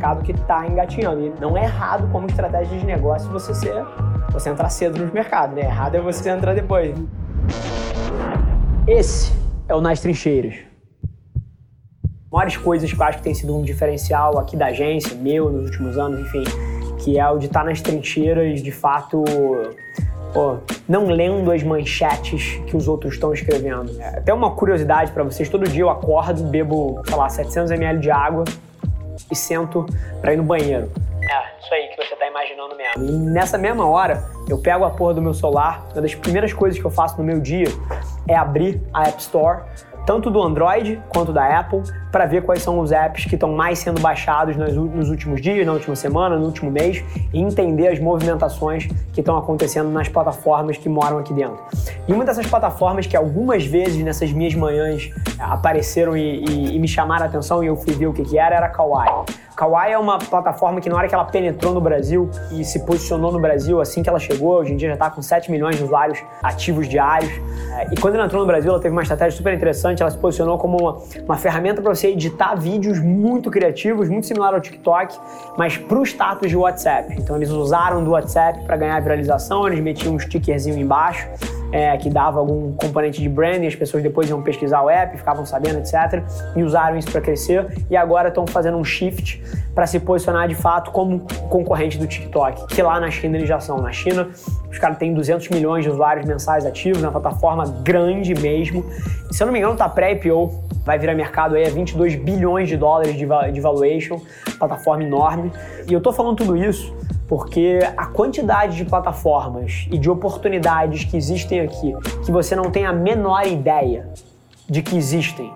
mercado que está engatinhando. E não é errado como estratégia de negócio você ser, você entrar cedo nos mercados, né? Errado é você entrar depois. Esse é o Nas Trincheiras. Maiores coisas que eu acho que tem sido um diferencial aqui da agência, meu, nos últimos anos, enfim, que é o de estar nas trincheiras, de fato, pô, não lendo as manchetes que os outros estão escrevendo. É, até uma curiosidade para vocês, todo dia eu acordo, bebo, sei lá, 700 ml de água e sento para ir no banheiro. É, isso aí que você tá imaginando mesmo. E nessa mesma hora, eu pego a porra do meu celular, uma das primeiras coisas que eu faço no meu dia é abrir a App Store tanto do Android quanto da Apple, para ver quais são os apps que estão mais sendo baixados nos últimos dias, na última semana, no último mês, e entender as movimentações que estão acontecendo nas plataformas que moram aqui dentro. E uma dessas plataformas que algumas vezes nessas minhas manhãs apareceram e, e, e me chamaram a atenção e eu fui ver o que, que era, era a Kawaii. Kawaii é uma plataforma que na hora que ela penetrou no Brasil e se posicionou no Brasil assim que ela chegou, hoje em dia já está com 7 milhões de usuários ativos diários. É, e quando ela entrou no Brasil, ela teve uma estratégia super interessante, ela se posicionou como uma, uma ferramenta para você editar vídeos muito criativos, muito similar ao TikTok, mas para o status de WhatsApp. Então eles usaram do WhatsApp para ganhar viralização, eles metiam um stickerzinho embaixo é, que dava algum componente de branding, as pessoas depois iam pesquisar o app, ficavam sabendo, etc. E usaram isso para crescer e agora estão fazendo um shift para se posicionar de fato como concorrente do TikTok, que lá na China eles já são. Na China, os caras têm 200 milhões de usuários mensais ativos, na plataforma grande mesmo. E, se eu não me engano, tá pré-IPO, vai virar mercado aí a 22 bilhões de dólares de, de valuation, plataforma enorme. E eu tô falando tudo isso porque a quantidade de plataformas e de oportunidades que existem aqui, que você não tem a menor ideia de que existem,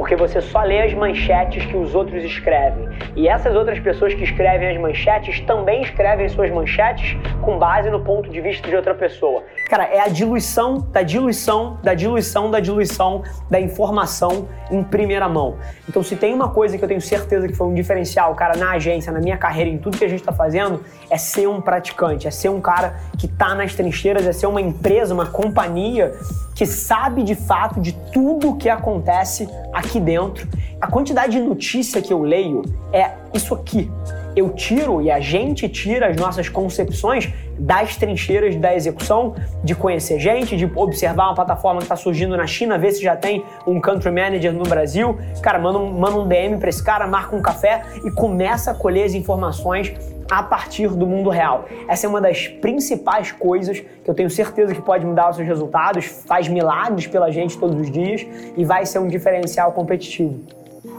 porque você só lê as manchetes que os outros escrevem. E essas outras pessoas que escrevem as manchetes também escrevem suas manchetes com base no ponto de vista de outra pessoa. Cara, é a diluição da diluição da diluição da diluição da informação em primeira mão. Então, se tem uma coisa que eu tenho certeza que foi um diferencial, cara, na agência, na minha carreira, em tudo que a gente está fazendo, é ser um praticante, é ser um cara que tá nas trincheiras, é ser uma empresa, uma companhia que sabe de fato de tudo o que acontece aqui dentro. A quantidade de notícia que eu leio é isso aqui. Eu tiro e a gente tira as nossas concepções das trincheiras da execução, de conhecer gente, de observar uma plataforma que está surgindo na China, ver se já tem um country manager no Brasil. Cara, manda um, manda um DM para esse cara, marca um café e começa a colher as informações a partir do mundo real. Essa é uma das principais coisas que eu tenho certeza que pode mudar os seus resultados, faz milagres pela gente todos os dias e vai ser um diferencial competitivo.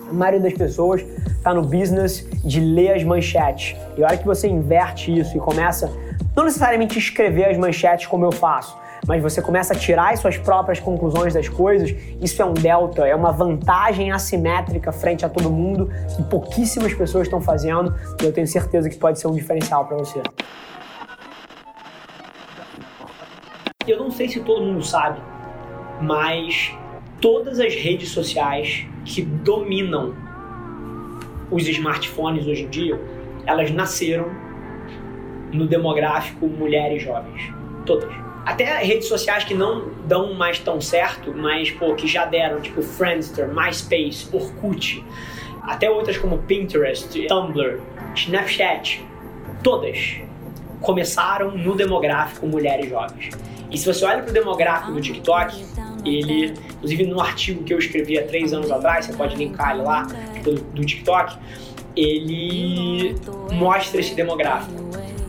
A maioria das pessoas está no business de ler as manchetes. E a hora que você inverte isso e começa, não necessariamente escrever as manchetes como eu faço, mas você começa a tirar as suas próprias conclusões das coisas, isso é um delta, é uma vantagem assimétrica frente a todo mundo que pouquíssimas pessoas estão fazendo e eu tenho certeza que pode ser um diferencial para você. Eu não sei se todo mundo sabe, mas todas as redes sociais que dominam os smartphones hoje em dia, elas nasceram no demográfico mulheres jovens. Todas. Até redes sociais que não dão mais tão certo, mas pô, que já deram, tipo Friendster, MySpace, Orkut, até outras como Pinterest, Tumblr, Snapchat, todas começaram no demográfico mulheres jovens. E se você olha para o demográfico do TikTok, ele, inclusive no artigo que eu escrevi há três anos atrás, você pode linkar ele lá, do, do TikTok, ele mostra esse demográfico.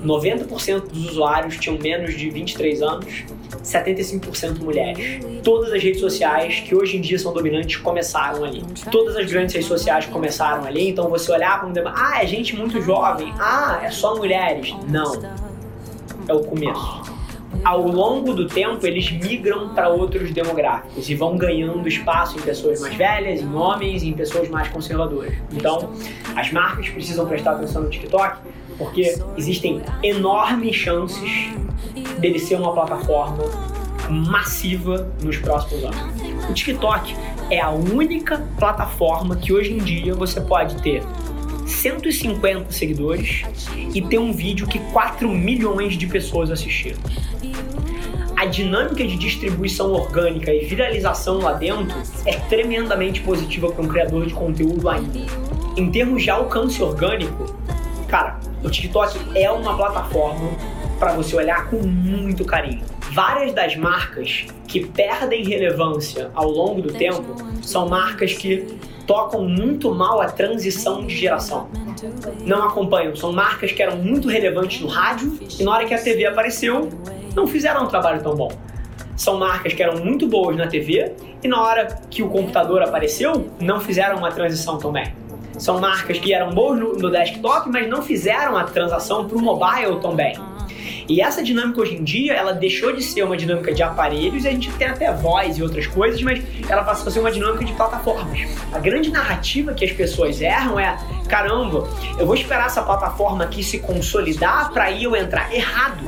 90% dos usuários tinham menos de 23 anos, 75% mulheres. Todas as redes sociais que hoje em dia são dominantes começaram ali. Todas as grandes redes sociais começaram ali, então você olhar para um debate, ah, é gente muito jovem, ah, é só mulheres. Não. É o começo. Ao longo do tempo, eles migram para outros demográficos e vão ganhando espaço em pessoas mais velhas, em homens em pessoas mais conservadoras. Então, as marcas precisam prestar atenção no TikTok porque existem enormes chances dele ser uma plataforma massiva nos próximos anos. O TikTok é a única plataforma que hoje em dia você pode ter 150 seguidores e ter um vídeo que 4 milhões de pessoas assistiram. A dinâmica de distribuição orgânica e viralização lá dentro é tremendamente positiva para um criador de conteúdo ainda. em termos de alcance orgânico, cara, o TikTok é uma plataforma para você olhar com muito carinho. Várias das marcas que perdem relevância ao longo do tempo são marcas que tocam muito mal a transição de geração. Não acompanham, são marcas que eram muito relevantes no rádio e na hora que a TV apareceu, não fizeram um trabalho tão bom. São marcas que eram muito boas na TV e na hora que o computador apareceu, não fizeram uma transição tão bem. São marcas que eram boas no, no desktop, mas não fizeram a transação para o mobile tão bem. E essa dinâmica hoje em dia, ela deixou de ser uma dinâmica de aparelhos, e a gente tem até voz e outras coisas, mas ela passou a ser uma dinâmica de plataformas. A grande narrativa que as pessoas erram é: caramba, eu vou esperar essa plataforma aqui se consolidar para aí eu entrar errado.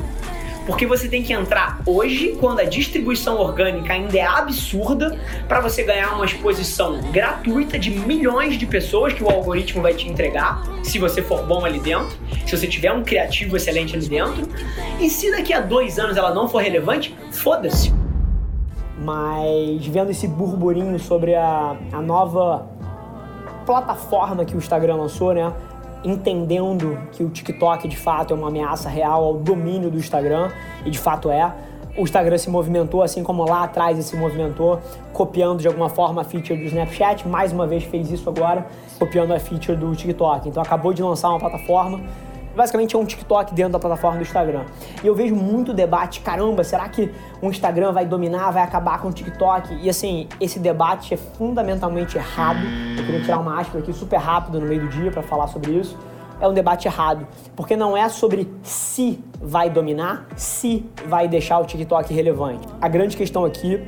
Porque você tem que entrar hoje, quando a distribuição orgânica ainda é absurda, para você ganhar uma exposição gratuita de milhões de pessoas que o algoritmo vai te entregar, se você for bom ali dentro, se você tiver um criativo excelente ali dentro. E se daqui a dois anos ela não for relevante, foda-se. Mas vendo esse burburinho sobre a, a nova plataforma que o Instagram lançou, né? Entendendo que o TikTok de fato é uma ameaça real ao domínio do Instagram, e de fato é. O Instagram se movimentou, assim como lá atrás ele se movimentou, copiando de alguma forma a feature do Snapchat, mais uma vez fez isso agora, copiando a feature do TikTok. Então acabou de lançar uma plataforma basicamente é um TikTok dentro da plataforma do Instagram. E eu vejo muito debate, caramba, será que o Instagram vai dominar, vai acabar com o TikTok? E assim, esse debate é fundamentalmente errado. Eu queria tirar uma aspa aqui super rápido no meio do dia para falar sobre isso. É um debate errado, porque não é sobre se vai dominar, se vai deixar o TikTok relevante. A grande questão aqui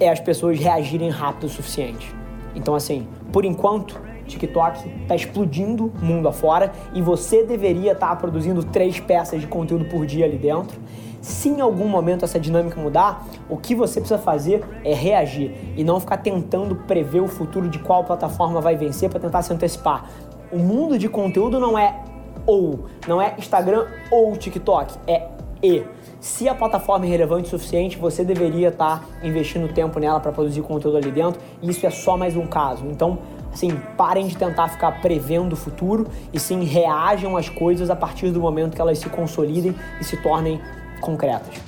é as pessoas reagirem rápido o suficiente. Então, assim, por enquanto, TikTok está explodindo mundo afora e você deveria estar tá produzindo três peças de conteúdo por dia ali dentro. Se em algum momento essa dinâmica mudar, o que você precisa fazer é reagir e não ficar tentando prever o futuro de qual plataforma vai vencer para tentar se antecipar. O mundo de conteúdo não é ou, não é Instagram ou TikTok, é e. Se a plataforma é relevante o suficiente, você deveria estar tá investindo tempo nela para produzir conteúdo ali dentro. E isso é só mais um caso. Então, Assim, parem de tentar ficar prevendo o futuro e sim reajam às coisas a partir do momento que elas se consolidem e se tornem concretas.